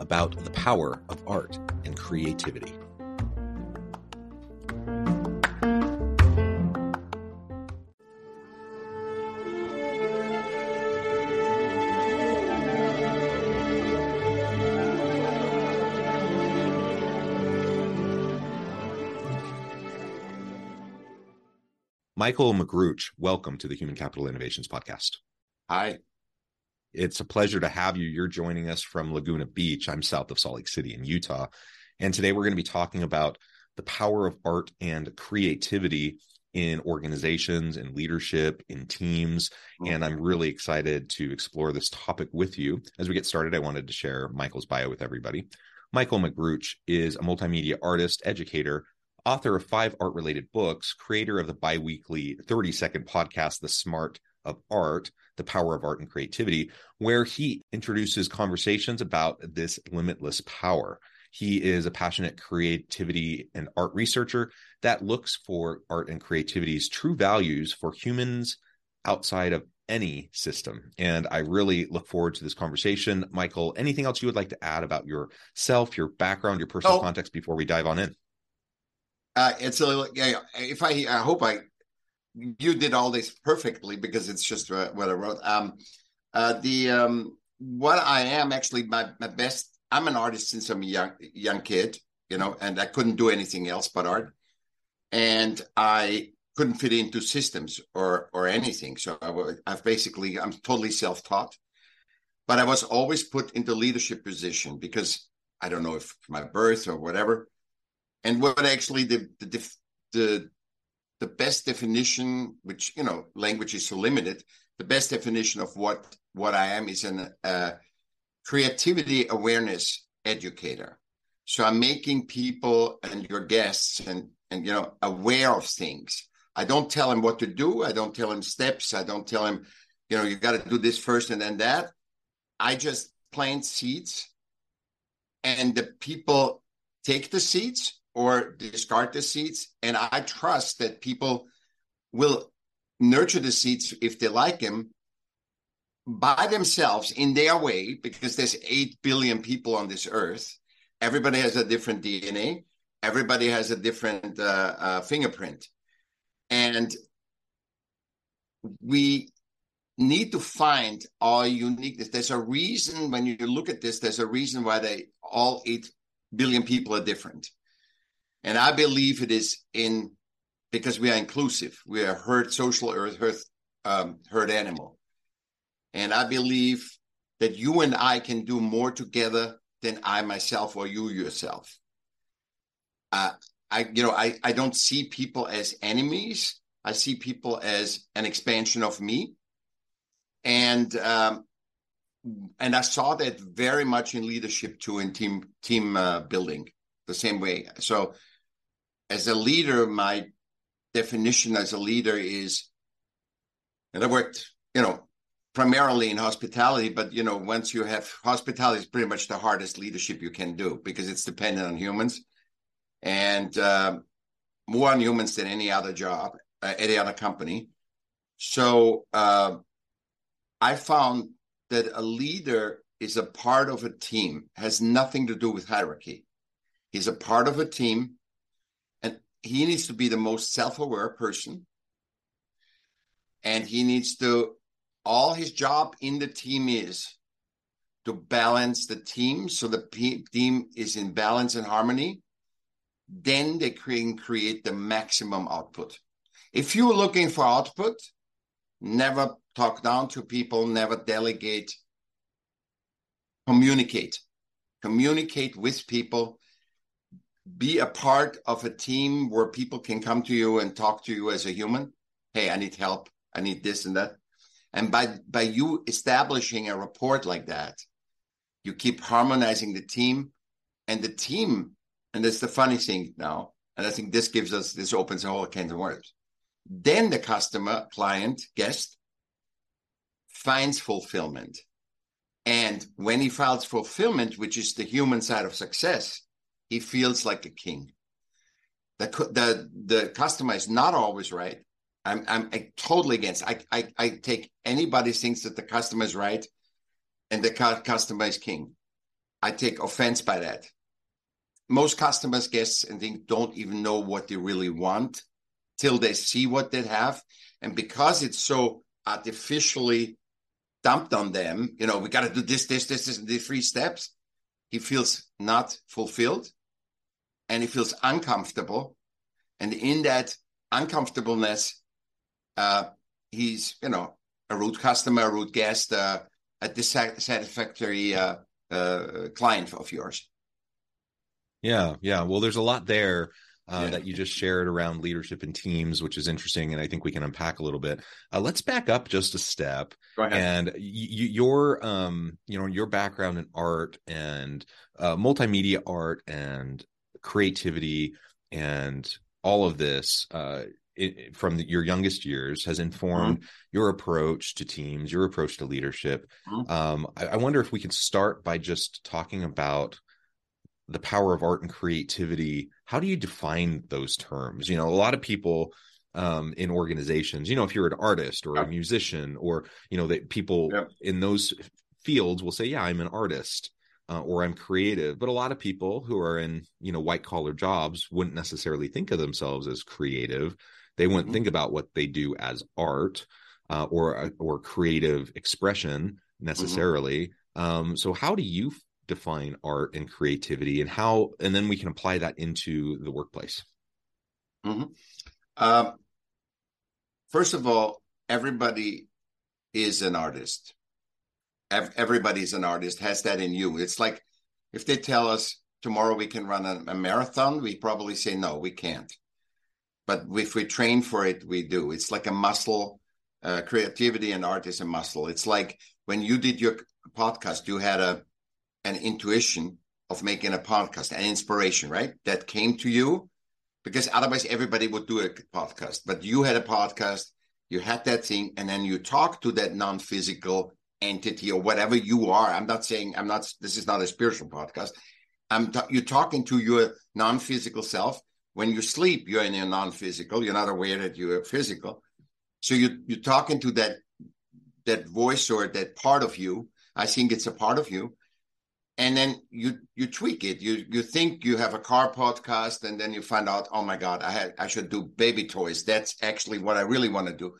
about the power of art and creativity. Michaell Magrutsche, welcome to the Human Capital Innovations Podcast. Hi. It's a pleasure to have you. You're joining us from Laguna Beach. I'm south of Salt Lake City in Utah. And today we're going to be talking about the power of art and creativity in organizations and leadership in teams mm-hmm. and i'm really excited to explore this topic with you as we get started i wanted to share Michaell's bio with everybody Michaell Magrutsche is a multimedia artist educator author of five art related books creator of the biweekly 30 second podcast the smart of art the Power of Art and Creativity, where he introduces conversations about this limitless power. He is a passionate creativity and art researcher that looks for art and creativity's true values for humans outside of any system. And I really look forward to this conversation. Michaell, anything else you would like to add about yourself, your background, your personal oh, context before we dive on in? Uh, it's a if I, I hope I you did all this perfectly because it's just what I wrote. Um, uh, the um, what I am actually my, my best. I'm an artist since I'm a young young kid, you know, and I couldn't do anything else but art, and I couldn't fit into systems or or anything. So I, I've basically I'm totally self taught, but I was always put into leadership position because I don't know if my birth or whatever. And what actually the the the the best definition, which you know, language is so limited. The best definition of what what I am is an uh, creativity awareness educator. So I'm making people and your guests and and you know aware of things. I don't tell them what to do. I don't tell them steps. I don't tell them, you know, you got to do this first and then that. I just plant seeds, and the people take the seeds or discard the seeds. And I trust that people will nurture the seeds if they like them by themselves in their way, because there's 8 billion people on this earth. Everybody has a different DNA, everybody has a different uh, uh, fingerprint. And we need to find our uniqueness. There's a reason when you look at this, there's a reason why they all 8 billion people are different. And I believe it is in because we are inclusive. We are herd social earth, herd, um, herd animal. And I believe that you and I can do more together than I myself or you yourself. Uh, I, you know, I, I don't see people as enemies. I see people as an expansion of me. And um, and I saw that very much in leadership too, in team team uh, building, the same way. So as a leader, my definition as a leader is, and I worked, you know, primarily in hospitality, but you know, once you have hospitality is pretty much the hardest leadership you can do because it's dependent on humans and uh, more on humans than any other job, uh, any other company. So uh, I found that a leader is a part of a team, has nothing to do with hierarchy. He's a part of a team he needs to be the most self-aware person. And he needs to all his job in the team is to balance the team so the team is in balance and harmony. Then they can create the maximum output. If you're looking for output never talk down to people never delegate. Communicate. Communicate with people be a part of a team where people can come to you and talk to you as a human. Hey i need help. I need this and that. And by by you establishing a report like that you keep harmonizing the team. And the team and that's the funny thing now and i think this gives us this opens a whole can of worms. Then the customer client guest finds fulfillment. And when he finds fulfillment which is the human side of success he feels like a king. The the the customer is not always right. I'm I'm totally against. I, I I take anybody thinks that the customer is right, and the customer is king. I take offense by that. Most customers, guests, and think don't even know what they really want till they see what they have, and because it's so artificially dumped on them, you know, we got to do this, this, this, this, and the three steps. He feels not fulfilled and he feels uncomfortable. And in that uncomfortableness, uh, he's, you know, a rude customer, a rude guest, uh, a dissatisfactory uh, uh, client of yours. Yeah, yeah. Well, there's a lot there uh, yeah. that you just shared around leadership and teams, which is interesting, and I think we can unpack a little bit. Uh, let's back up just a step, and y- your, um, you know, your background in art and uh, multimedia art and creativity and all of this uh, it, from the, your youngest years has informed mm-hmm. your approach to teams, your approach to leadership. Mm-hmm. Um, I, I, wonder if we can start by just talking about the power of art and creativity. How do you define those terms? You know, a lot of people um, in organizations, you know, if you're an artist or a musician, or you know, that people in those fields will say, "Yeah, I'm an artist." Uh, or I'm creative. But a lot of people who are in, you know, white collar jobs wouldn't necessarily think of themselves as creative. They wouldn't mm-hmm. think about what they do as art uh, or uh, or creative expression mm-hmm. necessarily. Mm-hmm. Um, so, how do you define art and creativity, and how, and then we can apply that into the workplace? Mm-hmm. Uh, first of all, everybody is an artist everybody's an artist has that in you. It's like if they tell us tomorrow we can run a, a, marathon we probably say no we can't. But if we train for it we do. It's like a muscle uh, creativity and art is a muscle. It's like when you did your podcast you had a an intuition of making a podcast an inspiration right? That came to you? Because otherwise everybody would do a podcast. But you had a podcast you had that thing and then you talked to that non-physical entity or whatever you are. I'm not saying I'm not. This is not a spiritual podcast. I'm t- you're talking to your non-physical self. When you sleep, you're in your non-physical. You're not aware that you're physical. So you you're talking to that that voice or that part of you. I think it's a part of you. And then you you tweak it. You you think you have a car podcast, and then you find out, oh my God, I had I should do baby toys. That's actually what I really want to do.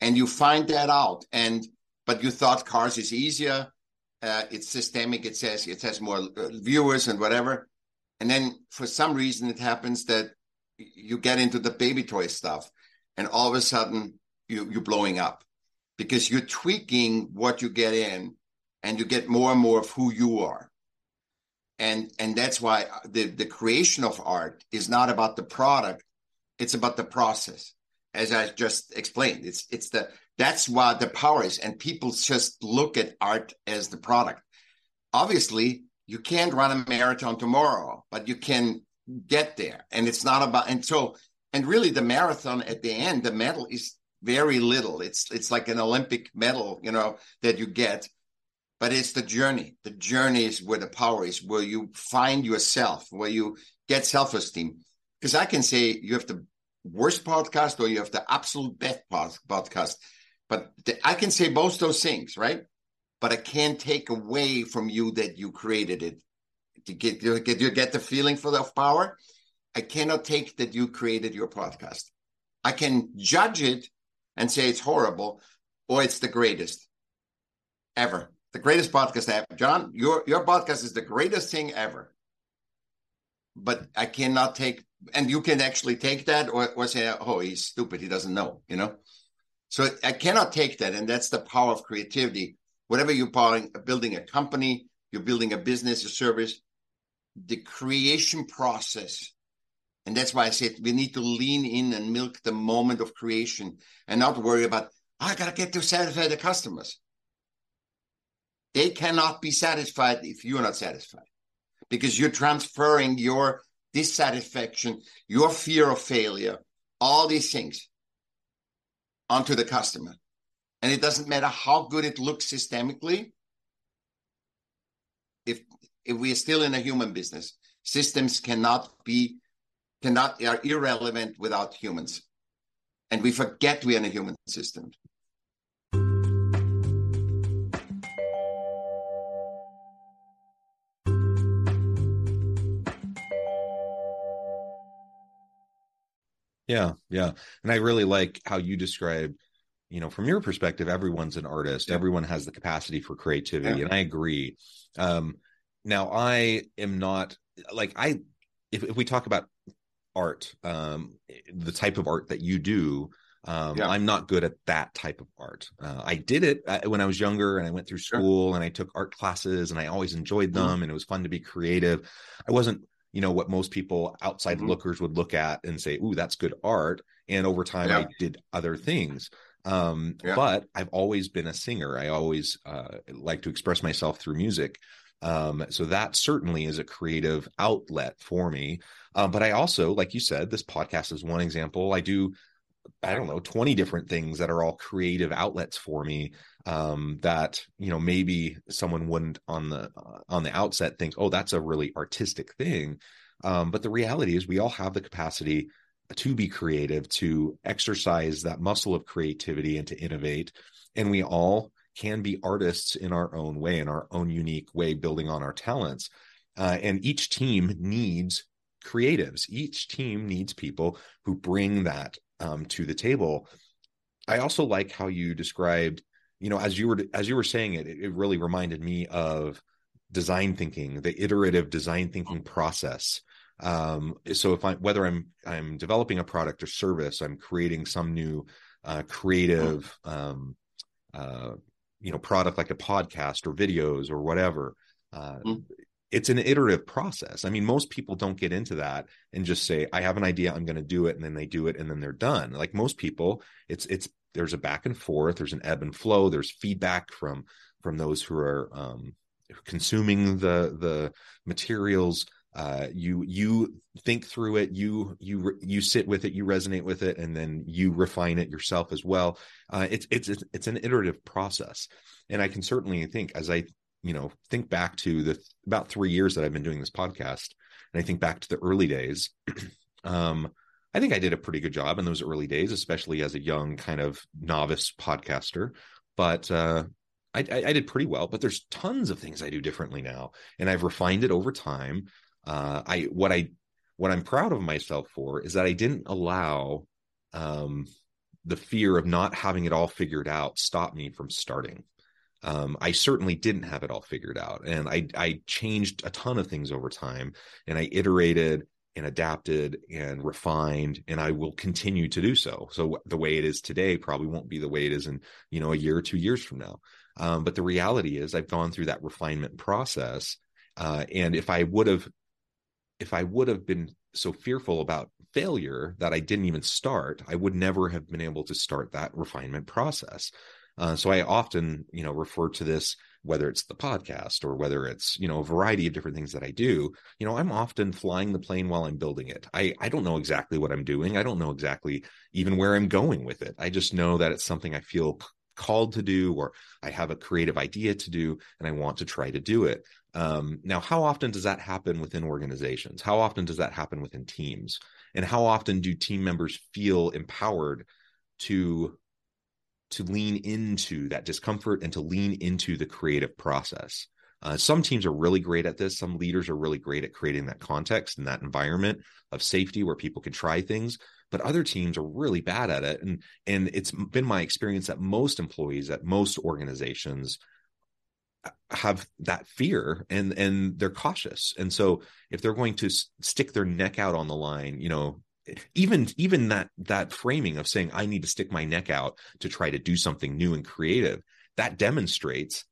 And you find that out. And but you thought cars is easier. Uh, it's systemic. It says it has more uh, viewers and whatever. And then for some reason, it happens that you get into the baby toy stuff, and all of a sudden you, you're blowing up because you're tweaking what you get in, and you get more and more of who you are. And and that's why the the creation of art is not about the product; it's about the process, as I just explained. It's it's the that's what the power is. And people just look at art as the product. Obviously, you can't run a marathon tomorrow, but you can get there. And it's not about, and so, and really the marathon at the end, the medal is very little. It's, it's like an Olympic medal, you know, that you get, but it's the journey. The journey is where the power is, where you find yourself, where you get self esteem. Because I can say you have the worst podcast or you have the absolute best podcast but I can say both those things, right? But I can't take away from you that you created it. To get you get you get the feeling for the power, I cannot take that you created your podcast. I can judge it and say it's horrible or it's the greatest ever. The greatest podcast ever. John, your your podcast is the greatest thing ever. But I cannot take and you can actually take that or, or say, oh, he's stupid, he doesn't know, you know. So I cannot take that, and that's the power of creativity. Whatever you're building, building a company, you're building a business, a service, the creation process and that's why I said we need to lean in and milk the moment of creation and not worry about, oh, I got to get to satisfy the customers. They cannot be satisfied if you're not satisfied because you're transferring your dissatisfaction, your fear of failure, all these things onto the customer. And it doesn't matter how good it looks systemically. If if we are still in a human business, systems cannot be cannot are irrelevant without humans. And we forget we are in a human system. Yeah, yeah. And I really like how you describe, you know, from your perspective, everyone's an artist. Yeah. Everyone has the capacity for creativity. Yeah. And I agree. Um, now I am not like I if, if we talk about art, um, the type of art that you do. Um, yeah. I'm not good at that type of art. Uh, I did it uh, when I was younger and I went through school sure. and I took art classes and I always enjoyed mm-hmm. them mm-hmm. and it was fun to be creative. I wasn't, you know, what most people outside mm-hmm. lookers would look at and say, "Ooh, that's good art." And over time, yeah. I did other things. Um, yeah. But I've always been a singer. I always uh, like to express myself through music. Um, so that certainly is a creative outlet for me. Um, but I also, like you said, this podcast is one example. I do, I don't know, 20 different things that are all creative outlets for me. Um, that you know maybe someone wouldn't on the uh, on the outset think, oh, that's a really artistic thing. Um, but the reality is, we all have the capacity to be creative, to exercise that muscle of creativity, and to innovate. And we all can be artists in our own way, in our own unique way, building on our talents. Uh, and each team needs creatives. Each team needs people who bring that um, to the table. I also like how you described, you know, as you were as you were saying it, it really reminded me of design thinking, the iterative design thinking process. Um, so if I whether I'm I'm developing a product or service, I'm creating some new uh, creative um, uh, you know product like a podcast or videos or whatever uh, mm. it's an iterative process i mean most people don't get into that and just say i have an idea i'm going to do it and then they do it and then they're done like most people it's it's there's a back and forth there's an ebb and flow there's feedback from from those who are um, consuming the the materials. Uh, you you think through it you you you sit with it you resonate with it and then you refine it yourself as well. Uh, it's it's it's an iterative process. And i can certainly think as i you know think back to the about three years that i've been doing this podcast and i think back to the early days um i think i did a pretty good job in those early days especially as a young kind of novice podcaster but uh I, I, did pretty well, but there's tons of things I do differently now, and I've refined it over time uh, I what I what I'm proud of myself for is that I didn't allow um, the fear of not having it all figured out stop me from starting. Um, I certainly didn't have it all figured out, and I I changed a ton of things over time, and I iterated and adapted and refined and i will continue to do so so the way it is today probably won't be the way it is in you know a year or two years from now um, but the reality is i've gone through that refinement process uh, and if i would have if I would have been so fearful about failure that I didn't even start, I would never have been able to start that refinement process. Uh, so I often, you know, refer to this whether it's the podcast or whether it's you know a variety of different things that I do. You know, I'm often flying the plane while I'm building it. I I don't know exactly what I'm doing. I don't know exactly even where I'm going with it. I just know that it's something I feel called to do or I have a creative idea to do and I want to try to do it. Um, now, how often does that happen within organizations? How often does that happen within teams? And how often do team members feel empowered to to lean into that discomfort and to lean into the creative process? Uh, some teams are really great at this. Some leaders are really great at creating that context and that environment of safety where people can try things. But other teams are really bad at it, and and it's been my experience that most employees at most organizations have that fear and and they're cautious and so if they're going to stick their neck out on the line you know even even that that framing of saying i need to stick my neck out to try to do something new and creative that demonstrates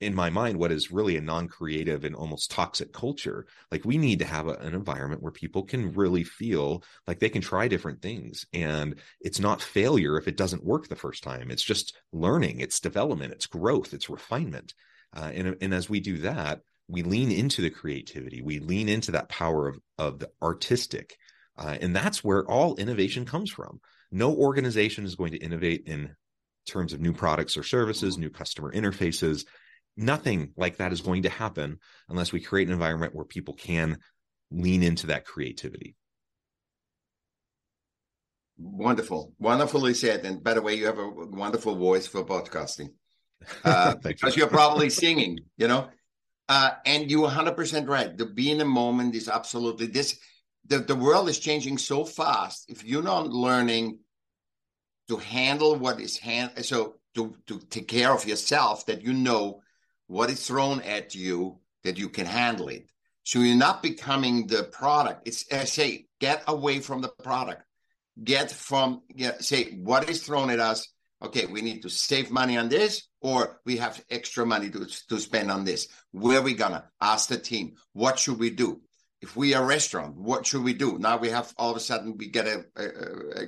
in my mind what is really a non-creative and almost toxic culture like we need to have a, an environment where people can really feel like they can try different things and it's not failure if it doesn't work the first time it's just learning it's development it's growth it's refinement uh, and, and as we do that, we lean into the creativity, we lean into that power of, of the artistic. Uh, and that's where all innovation comes from. No organization is going to innovate in terms of new products or services, new customer interfaces. Nothing like that is going to happen unless we create an environment where people can lean into that creativity. Wonderful, wonderfully said. And by the way, you have a wonderful voice for podcasting uh, because you. are probably singing, you know. Uh, and you're 100% right. The be in the moment is absolutely this. The, the world is changing so fast. If you're not learning to handle what is hand, so to, to take care of yourself, that you know what is thrown at you, that you can handle it. So you're not becoming the product. It's I say, get away from the product. Get from yeah, say what is thrown at us okay, we need to save money on this, or we have extra money to, to spend on this. Where we gonna ask the team? What should we do? If we are a restaurant, what should we do? Now we have all of a sudden we get a, a, a, a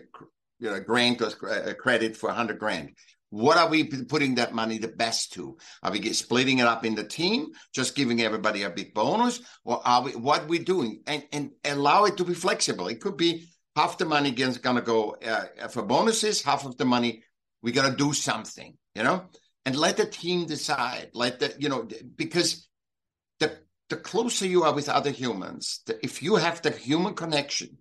you know, grant or a credit for a hundred grand. What are we putting that money the best to? Are we splitting it up in the team, just giving everybody a big bonus, or are we? What we doing? And and allow it to be flexible. It could be half the money is going to go uh, for bonuses, half of the money we got to do something, you know, and let the team decide. Let the, you know, because the closer you are with other humans, the, if you have the human connection,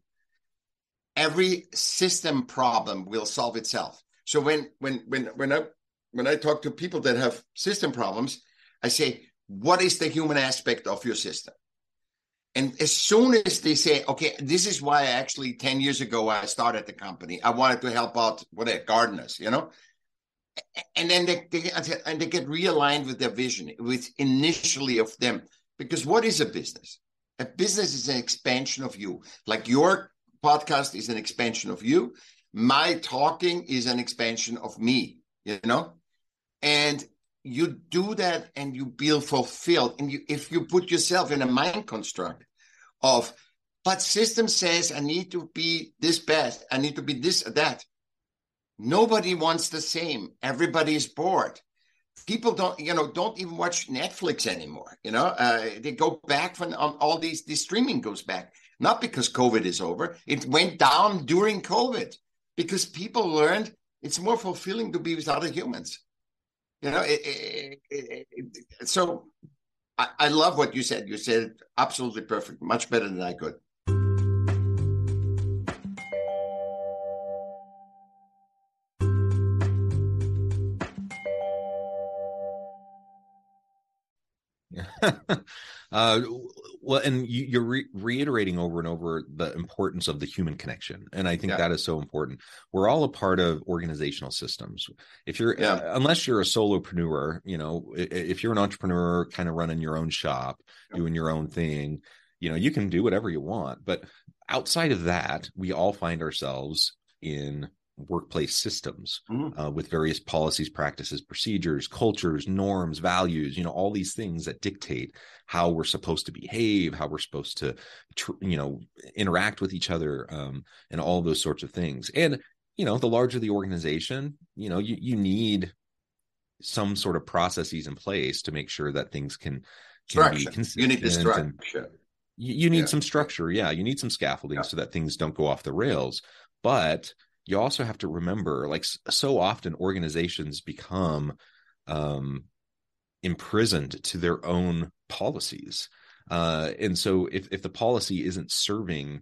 every system problem will solve itself. So when when when when I when I talk to people that have system problems, I say, what is the human aspect of your system? And as soon as they say, okay, this is why actually 10 years ago I started the company. I wanted to help out what are gardeners, you know? And then they, they and they get realigned with their vision, with initially of them. Because what is a business? A business is an expansion of you. Like your podcast is an expansion of you. My talking is an expansion of me, you know? And you do that and you feel fulfilled. And you, if you put yourself in a mind construct of, but system says I need to be this best, I need to be this or that. Nobody wants the same. Everybody is bored. People don't, you know, don't even watch Netflix anymore. You know, uh, they go back from on all these. The streaming goes back not because COVID is over. It went down during COVID because people learned it's more fulfilling to be with other humans. You know, it, it, it, so I, I love what you said. You said absolutely perfect, much better than I could. uh, well, and you, are re- reiterating over and over the importance of the human connection, and I think yeah. that is so important. We're all a part of organizational systems. If you're, yeah. uh, unless you're a solopreneur, you know, if you're an entrepreneur, kind of running your own shop, yeah. doing your own thing, you know, you can do whatever you want. But outside of that, we all find ourselves in workplace systems mm-hmm. uh, with various policies practices procedures cultures norms values you know all these things that dictate how we're supposed to behave how we're supposed to tr- you know interact with each other um, and all those sorts of things and you know the larger the organization you know you, you need some sort of processes in place to make sure that things can, can be consistent you need the structure you, you need yeah. some structure yeah you need some scaffolding yeah. so that things don't go off the rails but you also have to remember like so often organizations become um imprisoned to their own policies. Uh and so if if the policy isn't serving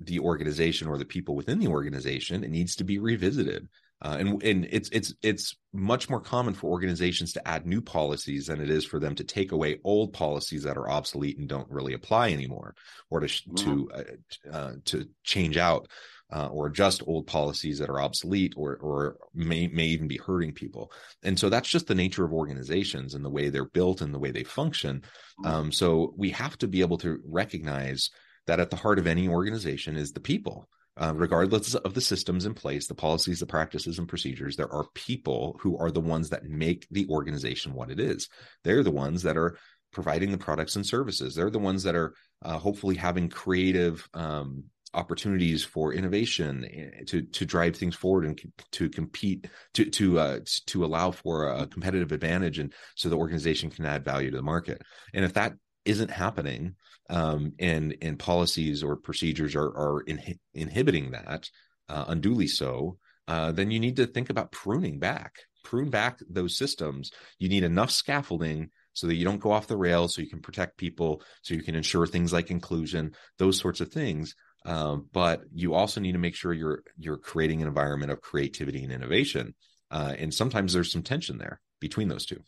the organization or the people within the organization it needs to be revisited Uh, and and it's it's it's much more common for organizations to add new policies than it is for them to take away old policies that are obsolete and don't really apply anymore, or to mm-hmm. to uh, uh, to change out uh, or adjust old policies that are obsolete or or may may even be hurting people. And so that's just the nature of organizations and the way they're built and the way they function. Mm-hmm. Um, so we have to be able to recognize that at the heart of any organization is the people. Uh, regardless of the systems in place, the policies, the practices, and procedures, there are people who are the ones that make the organization what it is. They're the ones that are providing the products and services. They're the ones that are uh, hopefully having creative um, opportunities for innovation eh, to to drive things forward and to compete to to uh, to allow for a competitive advantage and so the organization can add value to the market and if that isn't happening um, and and policies or procedures are are in, inhibiting that uh, unduly so uh, then you need to think about pruning back prune back those systems you need enough scaffolding so that you don't go off the rails so you can protect people so you can ensure things like inclusion those sorts of things um, but you also need to make sure you're you're creating an environment of creativity and innovation. Uh, and sometimes there's some tension there between those two.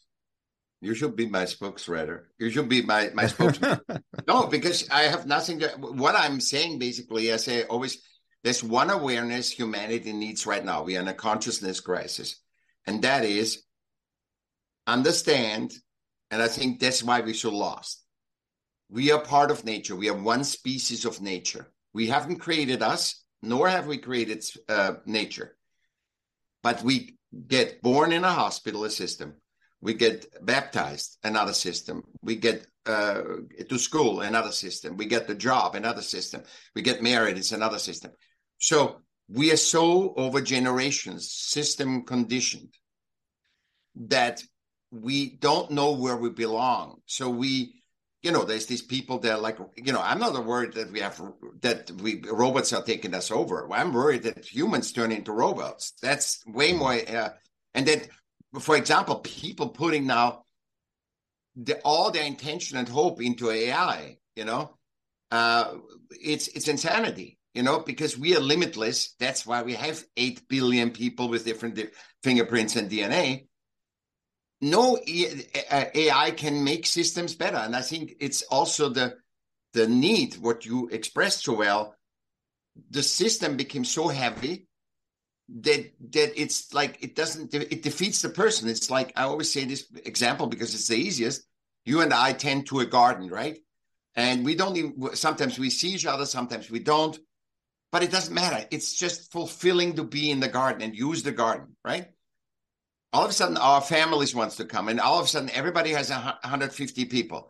You should be my spokeswriter. You should be my my spokesman. no, because I have nothing to. What I'm saying basically, I say always, there's one awareness humanity needs right now. We are in a consciousness crisis, and that is understand. And I think that's why we're so lost. We are part of nature. We are one species of nature. We haven't created us, nor have we created uh, nature. But we get born in a hospital, system. We get baptized, another system. We get uh, to school, another system. We get the job, another system. We get married, it's another system. So we are so over generations system conditioned that we don't know where we belong. So we you know, there's these people that like, you know, I'm not worried that we have that we robots are taking us over. I'm worried that humans turn into robots. That's way more. Uh, and that, for example, people putting now the, all their intention and hope into AI. You know, uh, it's it's insanity. You know, because we are limitless. That's why we have eight billion people with different fingerprints and DNA no AI can make systems better. And I think it's also the the need, what you expressed so well, the system became so heavy that that it's like it doesn't it defeats the person. It's like I always say this example because it's the easiest. You and I tend to a garden, right? And we don't even sometimes we see each other, sometimes we don't, but it doesn't matter. It's just fulfilling to be in the garden and use the garden, right? all of a sudden our families wants to come and all of a sudden everybody has 150 people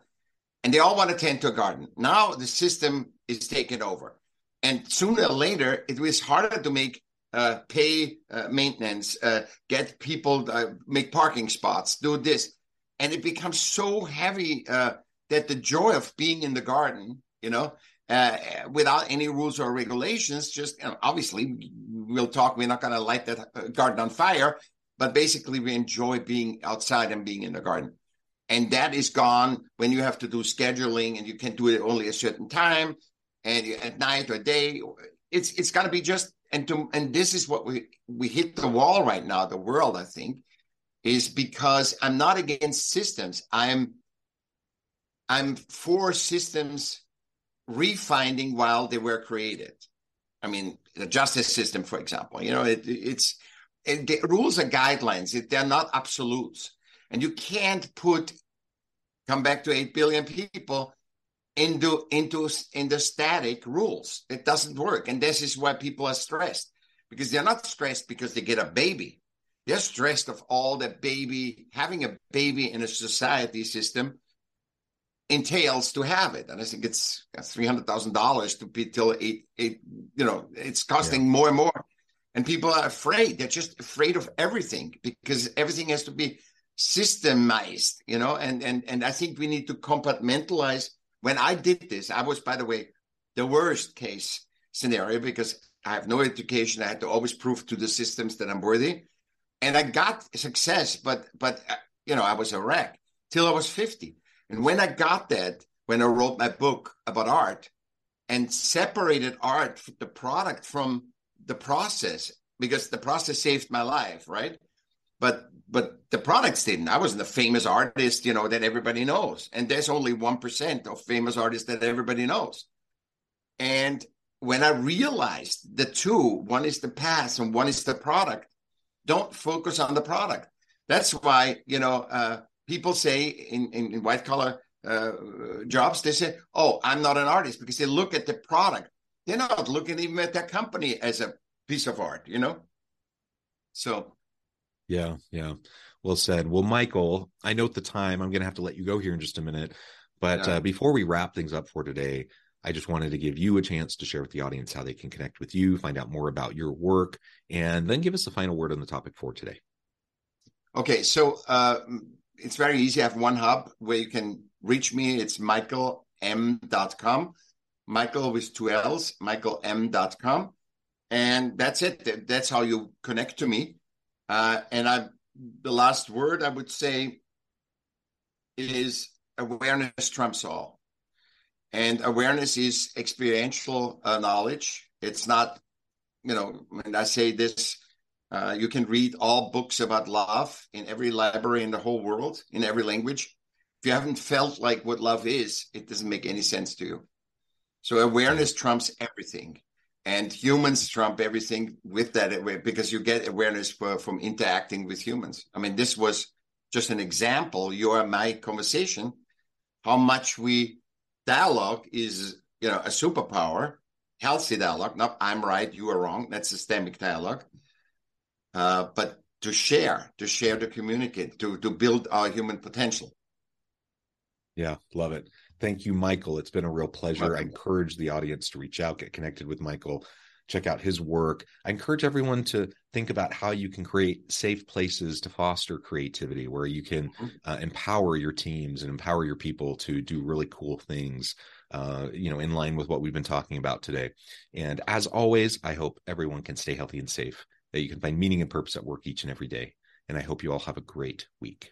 and they all want to tend to a garden now the system is taken over and sooner or later it was harder to make uh, pay uh, maintenance uh, get people uh, make parking spots do this. And it becomes so heavy uh, that the joy of being in the garden you know uh, without any rules or regulations just you know, obviously we'll talk we're not going to light that garden on fire but basically we enjoy being outside and being in the garden. And that is gone when you have to do scheduling and you can do it only a certain time and at night or day. It's it's got to be just and to and this is what we we hit the wall right now the world i think is because i'm not against systems. I'm i'm for systems refinding while they were created. I mean the justice system for example you know it, it's the rules are guidelines they're not absolutes. And you can't put come back to 8 billion people into into into static rules. It doesn't work. And this is why people are stressed because they're not stressed because they get a baby. They're stressed of all that baby having a baby in a society system entails to have it. And i think it's $300000 to be till eight eight you know it's costing yeah. more and more. And people are afraid. They're just afraid of everything because everything has to be systemized you know? And and and i think we need to compartmentalize when i did this i was by the way the worst case scenario because i have no education. I had to always prove to the systems that i'm worthy. And i got success but but uh, you know i was a wreck till i was 50 and when i got that when i wrote my book about art and separated art the product from the process because the process saved my life, right? But but the products didn't. I wasn't a famous artist, you know, that everybody knows. And there's only 1% of famous artists that everybody knows. And when I realized the two, one is the past and one is the product, don't focus on the product. That's why, you know, uh, people say in, in, in white collar uh, jobs, they say, oh, I'm not an artist because they look at the product. They're not looking even at their company as a piece of art, you know? So. Yeah, yeah. Well said. Well, Michaell, I note the time. I'm going to have to let you go here in just a minute. But yeah. uh, before we wrap things up for today, I just wanted to give you a chance to share with the audience how they can connect with you, find out more about your work, and then give us the final word on the topic for today. Okay, so uh, it's very easy. I have one hub where you can reach me. It's michaellm.com. Michaell with two L's, michaellm.com. And that's it. That's how you connect to me. Uh, and I, the last word I would say is awareness trumps all. And awareness is experiential uh, knowledge. It's not, you know, when I say this, uh, you can read all books about love in every library in the whole world, in every language. If you haven't felt like what love is, it doesn't make any sense to you. So awareness trumps everything, and humans trump everything with that because you get awareness for, from interacting with humans. I mean, this was just an example. Your my conversation, how much we dialogue is you know a superpower, healthy dialogue. Not I'm right, you are wrong. That's systemic dialogue. Uh, but to share, to share, to communicate, to to build our human potential. Yeah, love it. Thank you, Michaell. It's been a real pleasure. Welcome. I encourage the audience to reach out, get connected with Michaell, check out his work. I encourage everyone to think about how you can create safe places to foster creativity where you can mm-hmm. uh, empower your teams and empower your people to do really cool things. Uh, you know, in line with what we've been talking about today. And as always, I hope everyone can stay healthy and safe, that you can find meaning and purpose at work each and every day. And I hope you all have a great week.